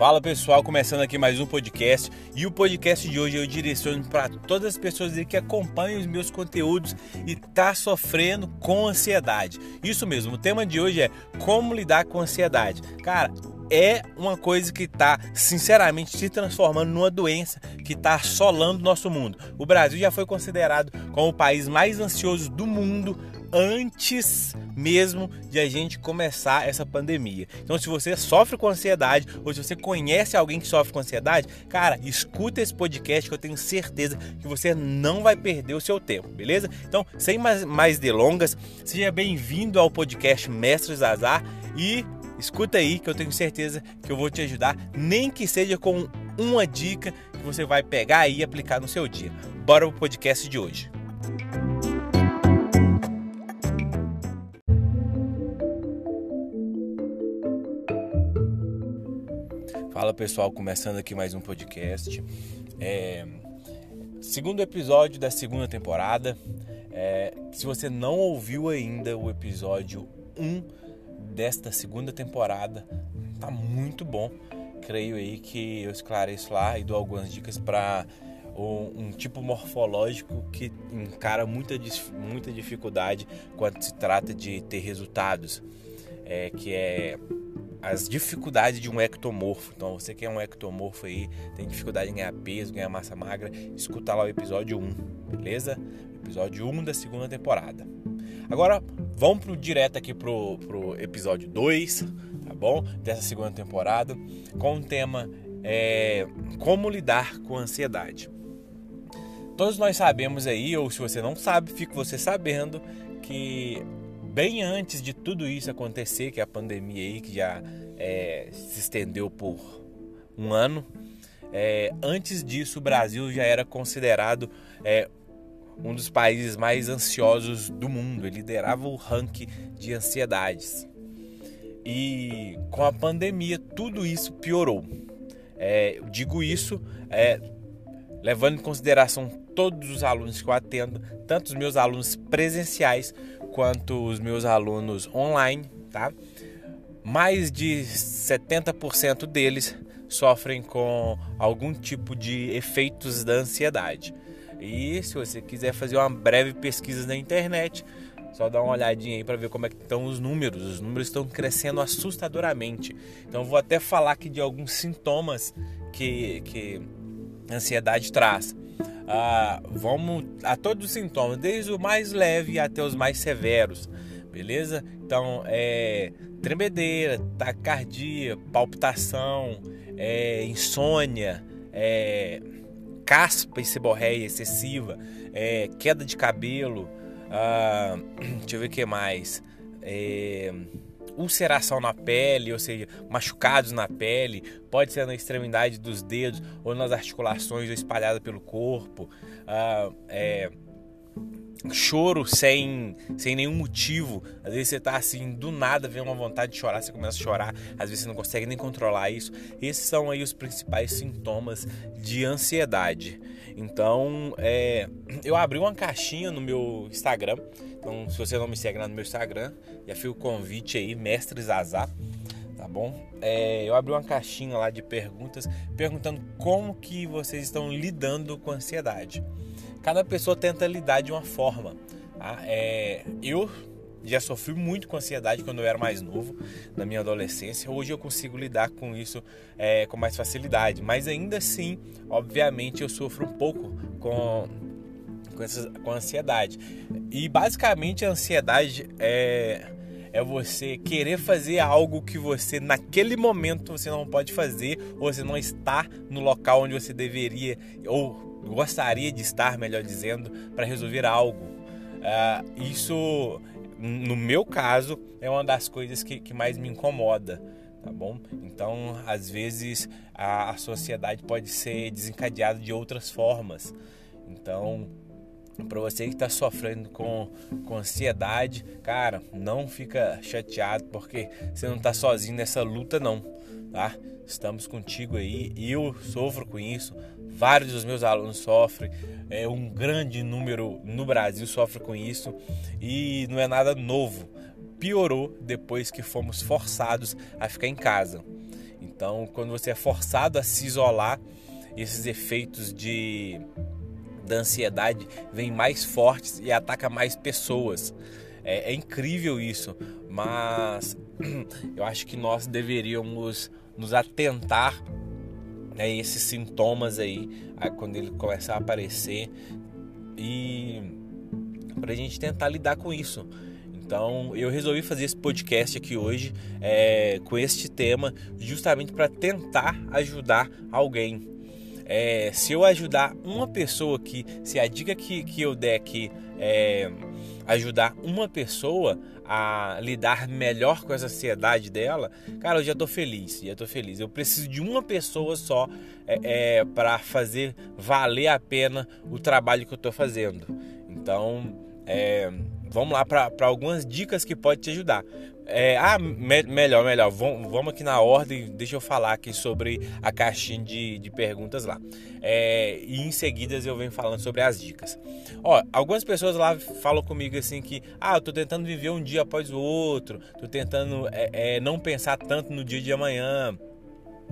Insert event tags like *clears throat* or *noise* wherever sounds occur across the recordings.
Fala pessoal, começando aqui mais um podcast e o podcast de hoje eu direciono para todas as pessoas que acompanham os meus conteúdos e tá sofrendo com ansiedade. Isso mesmo, o tema de hoje é como lidar com ansiedade. Cara, é uma coisa que está, sinceramente, se transformando numa doença que está assolando nosso mundo. O Brasil já foi considerado como o país mais ansioso do mundo antes mesmo de a gente começar essa pandemia. Então, se você sofre com ansiedade ou se você conhece alguém que sofre com ansiedade, cara, escuta esse podcast que eu tenho certeza que você não vai perder o seu tempo, beleza? Então, sem mais, mais delongas, seja bem-vindo ao podcast Mestres Azar e escuta aí que eu tenho certeza que eu vou te ajudar, nem que seja com uma dica que você vai pegar e aplicar no seu dia. Bora pro podcast de hoje. Fala pessoal, começando aqui mais um podcast. É, segundo episódio da segunda temporada. É, se você não ouviu ainda o episódio 1 desta segunda temporada, tá muito bom. Creio aí que eu esclareço lá e dou algumas dicas para um, tipo morfológico que encara muita, muita dificuldade quando se trata de ter resultados. É, que é as dificuldades de um ectomorfo. Então, você que é um ectomorfo aí, tem dificuldade em ganhar peso, ganhar massa magra, escuta lá o episódio 1, beleza? Episódio 1 da segunda temporada. Agora, vamos pro, direto aqui pro, pro episódio 2, tá bom? Dessa segunda temporada, com o tema é, Como lidar com a ansiedade. Todos nós sabemos aí, ou se você não sabe, fique você sabendo que bem antes de tudo isso acontecer, que é a pandemia aí, que já é, se estendeu por um ano, é, antes disso o Brasil já era considerado é, um dos países mais ansiosos do mundo, ele liderava o ranking de ansiedades. E com a pandemia tudo isso piorou. É, digo isso é, levando em consideração todos os alunos que eu atendo, tanto os meus alunos presenciais quanto os meus alunos online, tá? Mais de 70% deles sofrem com algum tipo de efeitos da ansiedade. E se você quiser fazer uma breve pesquisa na internet, só dá uma olhadinha aí para ver como é que estão os números. Os números estão crescendo assustadoramente. Então vou até falar aqui de alguns sintomas que, que a ansiedade traz ah, vamos a todos os sintomas, desde o mais leve até os mais severos, beleza? Então, é tremedeira, taquicardia, palpitação, é, insônia, é, caspa e seborreia excessiva, é, queda de cabelo, ah, *clears throat* deixa eu ver o que mais. É, ulceração na pele, ou seja, machucados na pele, pode ser na extremidade dos dedos ou nas articulações ou espalhada pelo corpo. Ah, é, choro sem, sem nenhum motivo. Às vezes você tá assim, do nada vem uma vontade de chorar, você começa a chorar, às vezes você não consegue nem controlar isso. Esses são aí os principais sintomas de ansiedade. Então, é, eu abri uma caixinha no meu Instagram. Então, se você não me segue lá no meu Instagram, já fica o convite aí, Mestre Zazá, tá bom? É, eu abri uma caixinha lá de perguntas, perguntando como que vocês estão lidando com a ansiedade. Cada pessoa tenta lidar de uma forma. Tá? É, eu já sofri muito com ansiedade quando eu era mais novo, na minha adolescência. Hoje eu consigo lidar com isso é, com mais facilidade, mas ainda assim, obviamente, eu sofro um pouco com com, essa, com ansiedade. E basicamente a ansiedade é é você querer fazer algo que você naquele momento você não pode fazer ou você não está no local onde você deveria ou gostaria de estar, melhor dizendo, para resolver algo. Uh, isso no meu caso, é uma das coisas que, que mais me incomoda, tá bom? Então, às vezes, a, a sociedade pode ser desencadeada de outras formas. Então, para você que está sofrendo com, com ansiedade, cara, não fica chateado porque você não está sozinho nessa luta não, tá? Estamos contigo aí. Eu sofro com isso. Vários dos meus alunos sofrem. É um grande número no Brasil sofre com isso e não é nada novo. Piorou depois que fomos forçados a ficar em casa. Então, quando você é forçado a se isolar, esses efeitos de da ansiedade vêm mais fortes e ataca mais pessoas. É, é incrível isso, mas *clears throat* eu acho que nós deveríamos nos atentar a esses sintomas aí quando ele começar a aparecer e para a gente tentar lidar com isso. Então eu resolvi fazer esse podcast aqui hoje é, com este tema, justamente para tentar ajudar alguém. É, se eu ajudar uma pessoa aqui, se a dica que, que eu der aqui é ajudar uma pessoa a lidar melhor com essa ansiedade dela, cara, eu já tô feliz, já tô feliz. Eu preciso de uma pessoa só é, é para fazer valer a pena o trabalho que eu tô fazendo. Então, é, vamos lá para algumas dicas que pode te ajudar. É, ah, me, melhor, melhor. Vamos, vamos aqui na ordem. Deixa eu falar aqui sobre a caixinha de, de perguntas lá. É, e em seguida eu venho falando sobre as dicas. Ó, algumas pessoas lá falam comigo assim que ah, eu tô tentando viver um dia após o outro, tô tentando é, é não pensar tanto no dia de amanhã.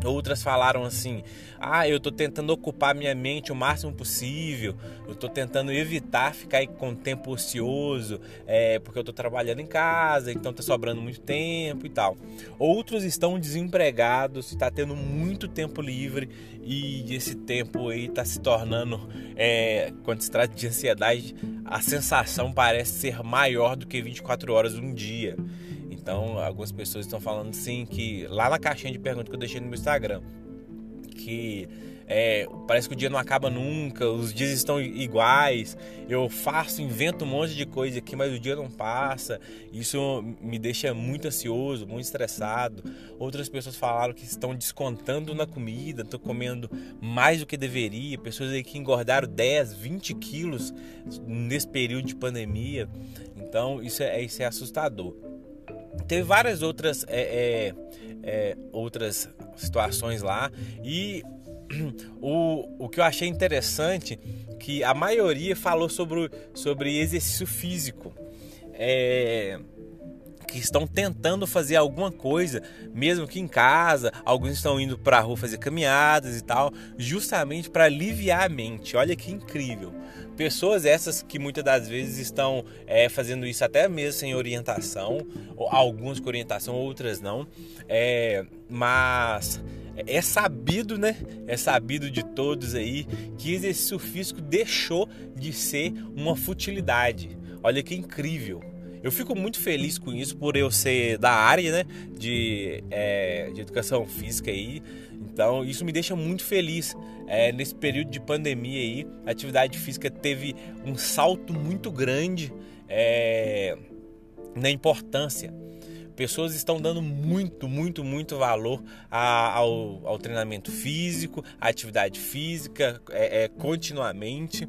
Outras falaram assim: ah, eu estou tentando ocupar minha mente o máximo possível, eu estou tentando evitar ficar com tempo ocioso, é, porque eu estou trabalhando em casa, então está sobrando muito tempo e tal. Outros estão desempregados, está tendo muito tempo livre e esse tempo aí está se tornando, é, quando se trata de ansiedade, a sensação parece ser maior do que 24 horas um dia. Então, algumas pessoas estão falando sim que lá na caixinha de perguntas que eu deixei no meu Instagram, que é, parece que o dia não acaba nunca, os dias estão iguais, eu faço, invento um monte de coisa aqui, mas o dia não passa. Isso me deixa muito ansioso, muito estressado. Outras pessoas falaram que estão descontando na comida, estão comendo mais do que deveria. Pessoas aí que engordaram 10, 20 quilos nesse período de pandemia. Então, isso é, isso é assustador. Teve várias outras, é, é, é, outras situações lá e *clears throat* o, o que eu achei interessante que a maioria falou sobre, sobre exercício físico. É, que estão tentando fazer alguma coisa, mesmo que em casa, alguns estão indo para a rua fazer caminhadas e tal, justamente para aliviar a mente. Olha que incrível. Pessoas essas que muitas das vezes estão é, fazendo isso até mesmo sem orientação, alguns com orientação, outras não, é, mas é sabido, né? É sabido de todos aí que exercício físico deixou de ser uma futilidade. Olha que incrível. Eu fico muito feliz com isso por eu ser da área, né? De, é, de educação física aí. Então isso me deixa muito feliz. É, nesse período de pandemia aí, a atividade física teve um salto muito grande é, na importância pessoas estão dando muito, muito, muito valor ao, ao treinamento físico, à atividade física, é, é, continuamente.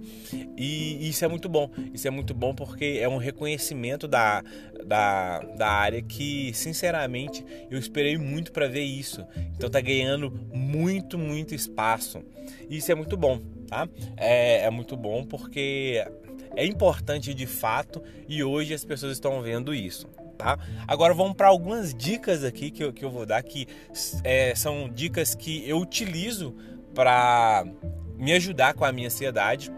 E isso é muito bom. Isso é muito bom porque é um reconhecimento da, da, da área que, sinceramente, eu esperei muito para ver isso. Então tá ganhando muito, muito espaço. E isso é muito bom, tá? É, é muito bom porque é importante de fato e hoje as pessoas estão vendo isso tá? Agora vamos para algumas dicas aqui que eu, que eu vou dar, que é, são dicas que eu utilizo para me ajudar com a minha ansiedade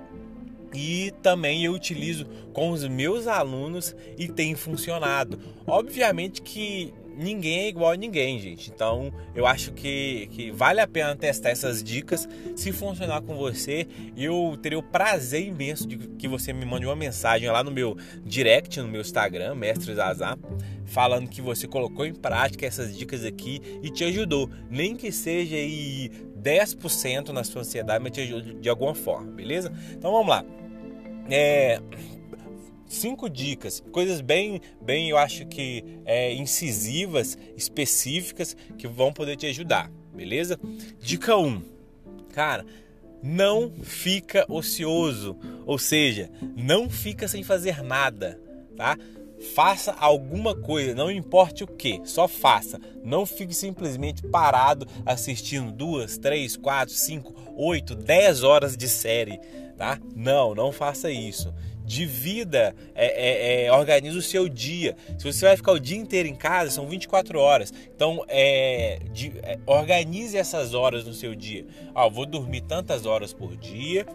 e também eu utilizo com os meus alunos e tem funcionado. Obviamente que ninguém é igual a ninguém, gente. Então eu acho que, que vale a pena testar essas dicas. Se funcionar com você, eu teria o prazer imenso de que você me mande uma mensagem lá no meu direct, no meu Instagram, Mestre Zazá, falando que você colocou em prática essas dicas aqui e te ajudou. Nem que seja aí 10% na sua ansiedade, mas te ajude de alguma forma, beleza? Então vamos lá. É, cinco dicas, coisas bem, bem, eu acho que é, incisivas, específicas que vão poder te ajudar, beleza? Dica 1, um, cara, não fica ocioso, ou seja, não fica sem fazer nada, tá? Faça alguma coisa, não importe o que, só faça. Não fique simplesmente parado assistindo duas, três, quatro, cinco, oito, dez horas de série, tá? Não, não faça isso divida, é, é, é, organiza o seu dia. Se você vai ficar o dia inteiro em casa, são 24 horas. Então, é, de, é, organize essas horas no seu dia. Ah, vou dormir tantas horas por dia,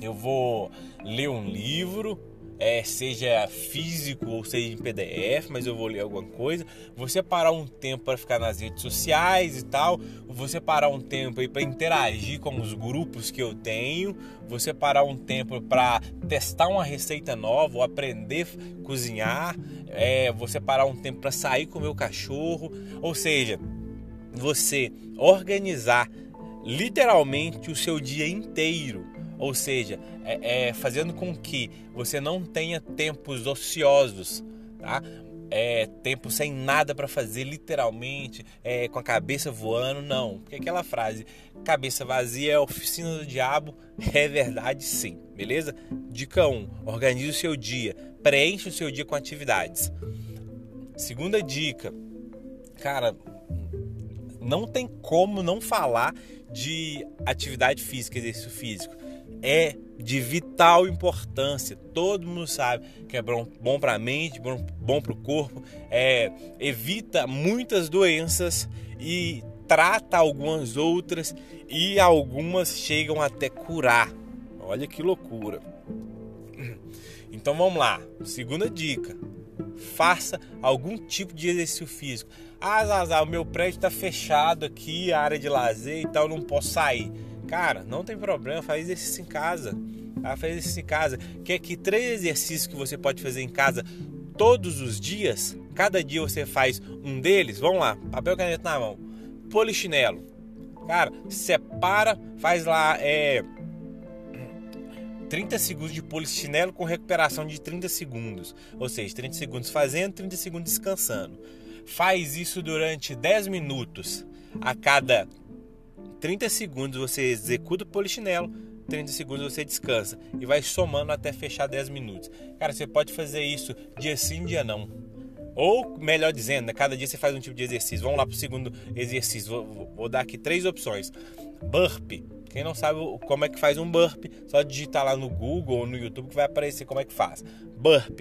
eu vou ler um livro, é, seja físico ou seja em PDF, mas eu vou ler alguma coisa. Vou separar um tempo para ficar nas redes sociais e tal. Vou separar um tempo aí para interagir com os grupos que eu tenho. Vou separar um tempo para testar uma receita nova ou aprender a cozinhar. É, vou separar um tempo para sair com o meu cachorro. Ou seja, você organizar literalmente o seu dia inteiro ou seja, é, é, fazendo com que você não tenha tempos ociosos, tá? É, tempo sem nada para fazer, literalmente, é, com a cabeça voando, não. Porque aquela frase, cabeça vazia é oficina do diabo, é verdade sim, beleza? Dica 1, organize o seu dia, preencha o seu dia com atividades. Segunda dica, cara, não tem como não falar de atividade física, exercício físico é de vital importância. Todo mundo sabe que é bom, bom para a mente, bom, bom para o corpo, é, evita muitas doenças e trata algumas outras e algumas chegam até curar. Olha que loucura. Então vamos lá. Segunda dica: faça algum tipo de exercício físico. Ah, Zazá, o meu prédio está fechado aqui, a área de lazer e tal, não posso sair. Cara, não tem problema, faz exercício em casa. Tá? Faz exercício em casa. Quer que três exercícios que você pode fazer em casa todos os dias? Cada dia você faz um deles. Vamos lá, papel caneta na mão. Polichinelo. Cara, separa, faz lá é 30 segundos de polichinelo com recuperação de 30 segundos. Ou seja, 30 segundos fazendo, 30 segundos descansando. Faz isso durante 10 minutos a cada 30 segundos você executa o polichinelo, 30 segundos você descansa e vai somando até fechar 10 minutos. Cara, você pode fazer isso dia sim, dia não. Ou, melhor dizendo, né, cada dia você faz um tipo de exercício. Vamos lá para o segundo exercício. Vou, vou, dar aqui três opções. Burp. Quem não sabe como é que faz um burp, só digitar lá no Google ou no YouTube que vai aparecer como é que faz. Burp.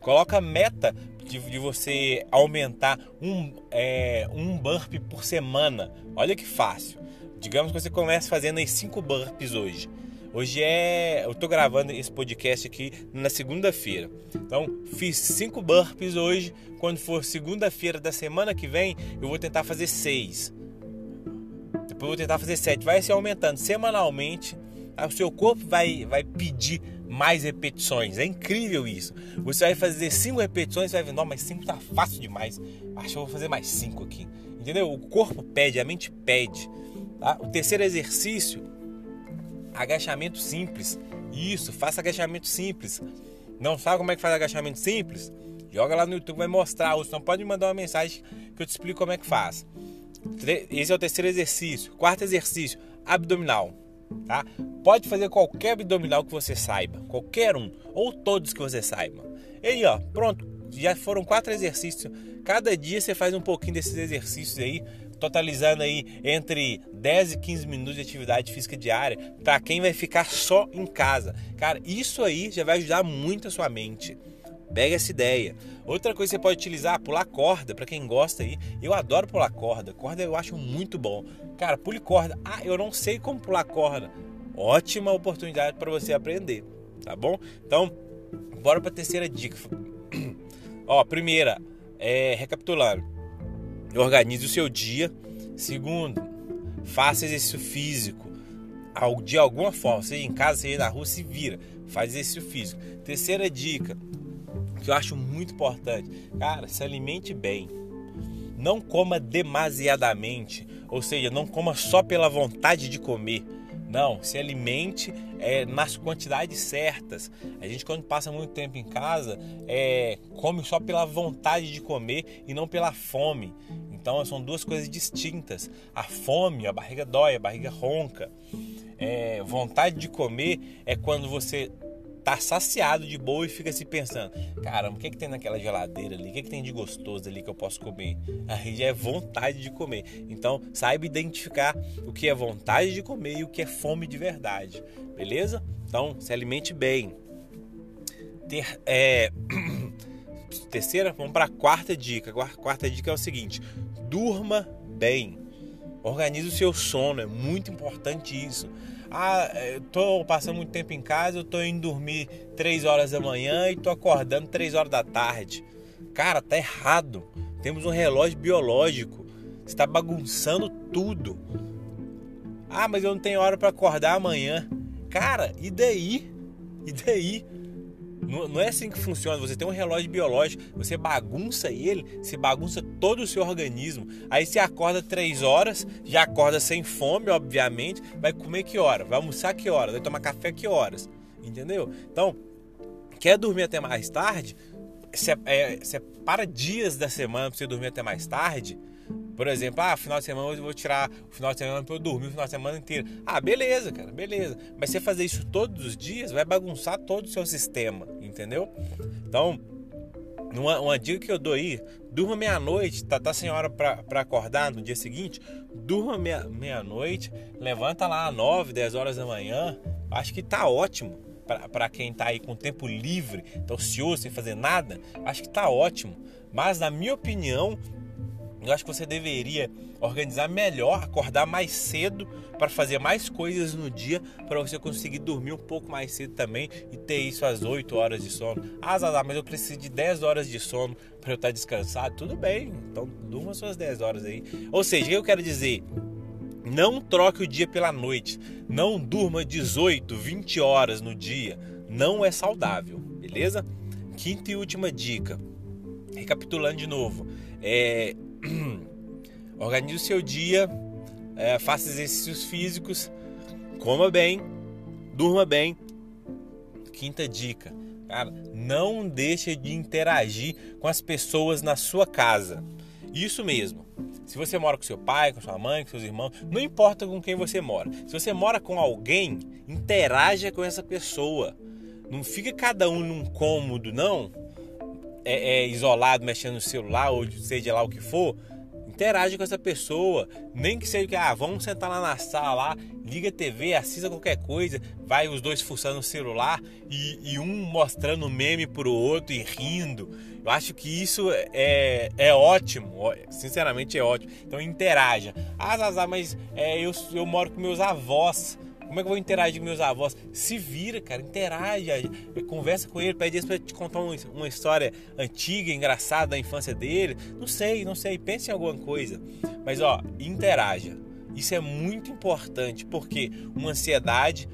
Coloca meta de, de você aumentar um, é, um burp por semana. Olha que fácil. Digamos que você começa fazendo aí 5 burpees hoje. Hoje é. Eu tô gravando esse podcast aqui na segunda-feira. Então, fiz 5 burpees hoje. Quando for segunda-feira da semana que vem, eu vou tentar fazer 6. Depois eu vou tentar fazer 7. Vai se aumentando semanalmente. O seu corpo vai, vai pedir mais repetições. É incrível isso. Você vai fazer 5 repetições e vai ver, não, mas 5 tá fácil demais. Acho que eu vou fazer mais 5 aqui. Entendeu? O corpo pede, a mente pede. Tá? O terceiro exercício, agachamento simples. Isso, faça agachamento simples. Não sabe como é que faz agachamento simples? Joga lá no YouTube, vai mostrar. Ou não pode me mandar uma mensagem que eu te explico como é que faz. Esse é o terceiro exercício. Quarto exercício, abdominal. Tá? Pode fazer qualquer abdominal que você saiba, qualquer um, ou todos que você saiba. E aí, ó, pronto. Já foram quatro exercícios. Cada dia você faz um pouquinho desses exercícios aí totalizando aí entre 10 e 15 minutos de atividade física diária para quem vai ficar só em casa. Cara, isso aí já vai ajudar muito a sua mente. Pega essa ideia. Outra coisa que você pode utilizar, pular corda, para quem gosta aí. Eu adoro pular corda. Corda eu acho muito bom. Cara, pule corda. Ah, eu não sei como pular corda. Ótima oportunidade para você aprender, tá bom? Então, bora para a terceira dica. *clears throat* Ó, primeira, é, recapitulando organize o seu dia. Segundo, faça exercício físico. De alguma forma, seja em casa, seja na rua, se vira. Faz exercício físico. Terceira dica, que eu acho muito importante. Cara, se alimente bem. Não coma demasiadamente. Ou seja, não coma só pela vontade de comer não, se alimente é, nas quantidades certas. A gente, quando passa muito tempo em casa, é, come só pela vontade de comer e não pela fome. Então, são duas coisas distintas. A fome, a barriga dói, a barriga ronca. É, vontade de comer é quando você tá saciado de boa e fica se pensando: caramba, o que, é que tem naquela geladeira ali? O que, é que tem de gostoso ali que eu posso comer? Aí já é vontade de comer. Então, saiba identificar o que é vontade de comer e o que é fome de verdade, beleza? Então, se alimente bem. ter, é, *clears throat* terceira, vamos para a quarta dica. A quarta dica é o seguinte: durma bem. Organize o seu sono, é muito importante isso. Ah, tô passando muito tempo em casa, eu tô indo dormir 3 horas da manhã e tô acordando 3 horas da tarde. Cara, tá errado. Temos um relógio biológico. Está bagunçando tudo. Ah, mas eu não tenho hora para acordar amanhã. Cara, e daí? E daí? Não, não, é assim que funciona. Você tem um relógio biológico, você bagunça ele, você bagunça todo o seu organismo. Aí você acorda três horas, já acorda sem fome, obviamente. Vai comer que hora? Vai almoçar que hora? Vai tomar café que horas? Entendeu? Então, quer dormir até mais tarde? Separa é, dias da semana para você dormir até mais tarde por exemplo, ah, final de semana eu vou tirar o final de semana para eu dormir o final de semana inteiro. Ah, beleza, cara, beleza. Mas você fazer isso todos os dias vai bagunçar todo o seu sistema, entendeu? Então, uma, uma dica que eu dou aí, durma meia-noite, tá, tá sem hora para acordar no dia seguinte, durma meia-noite, meia levanta lá às 9, 10 horas da manhã, acho que tá ótimo para quem tá aí com tempo livre, tá ocioso, sem fazer nada, acho que tá ótimo. Mas na minha opinião, eu acho que você deveria organizar melhor, acordar mais cedo para fazer mais coisas no dia, para você conseguir dormir um pouco mais cedo também e ter isso às 8 horas de sono. Ah, Zazá, mas eu preciso de 10 horas de sono para eu estar descansado. Tudo bem, então durma suas 10 horas aí. Ou seja, o que eu quero dizer? Não troque o dia pela noite. Não durma 18, 20 horas no dia. Não é saudável, beleza? Quinta e última dica. Recapitulando de novo. É, *clears throat* Organize o seu dia, é, faça exercícios físicos, coma bem, durma bem. Quinta dica, cara, não deixe de interagir com as pessoas na sua casa. Isso mesmo. Se você mora com seu pai, com sua mãe, com seus irmãos, não importa com quem você mora. Se você mora com alguém, interaja com essa pessoa. Não fica cada um num cômodo, não é, é isolado mexendo no celular ou seja lá o que for, interage com essa pessoa, nem que seja que ah, vamos sentar lá na sala, lá, liga a TV, assista qualquer coisa, vai os dois fuçando o celular e, e um mostrando meme pro outro e rindo. Eu acho que isso é, é ótimo, sinceramente é ótimo. Então interaja. Ah, Zazá, mas é, eu, eu moro com meus avós. Como é que eu vou interagir com meus avós? Se vira, cara, interage, conversa com ele, pede eles para te contar uma história antiga, engraçada da infância dele. Não sei, não sei, pense em alguma coisa. Mas ó, interaja. Isso é muito importante porque uma ansiedade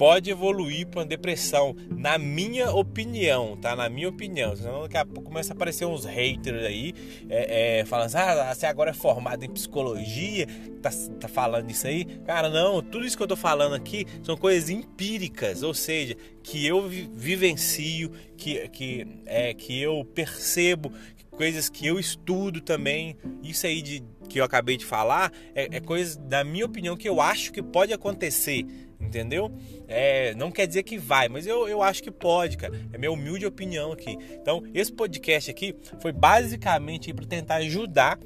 pode evoluir para uma depressão, na minha opinião, tá? Na minha opinião. Senão daqui a pouco começa a aparecer uns haters aí, é, é, falando assim, ah, você agora é formado em psicologia, tá, tá falando isso aí. Cara, não, tudo isso que eu tô falando aqui são coisas empíricas, ou seja, que eu vivencio, que, que, é, que eu percebo, coisas que eu estudo também. Isso aí de, que eu acabei de falar é, é coisa, da minha opinião, que eu acho que pode acontecer entendeu? É, não quer dizer que vai, mas eu, eu acho que pode, cara. É minha humilde opinião aqui. Então, esse podcast aqui foi basicamente para tentar ajudar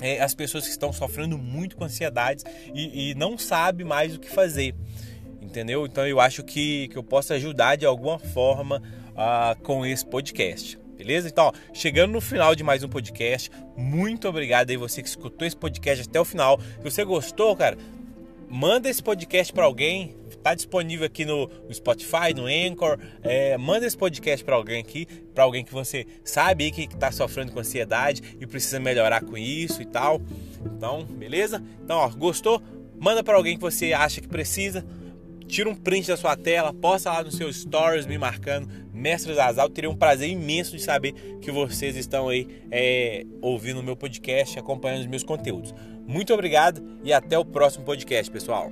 é, as pessoas que estão sofrendo muito com ansiedades e, e não sabe mais o que fazer, entendeu? Então, eu acho que, que eu posso ajudar de alguma forma uh, com esse podcast. Beleza? Então, ó, chegando no final de mais um podcast, muito obrigado aí você que escutou esse podcast até o final. Se você gostou, cara, manda esse podcast para alguém. Tá disponível aqui no, Spotify, no Anchor. É, manda esse podcast para alguém aqui, para alguém que você sabe que está sofrendo com ansiedade e precisa melhorar com isso e tal. Então, beleza? Então, ó, gostou? Manda para alguém que você acha que precisa. Tira um print da sua tela, posta lá nos seus stories me marcando Mestre Zazal. Teria um prazer imenso de saber que vocês estão aí é, ouvindo o meu podcast, acompanhando os meus conteúdos. Muito obrigado e até o próximo podcast, pessoal.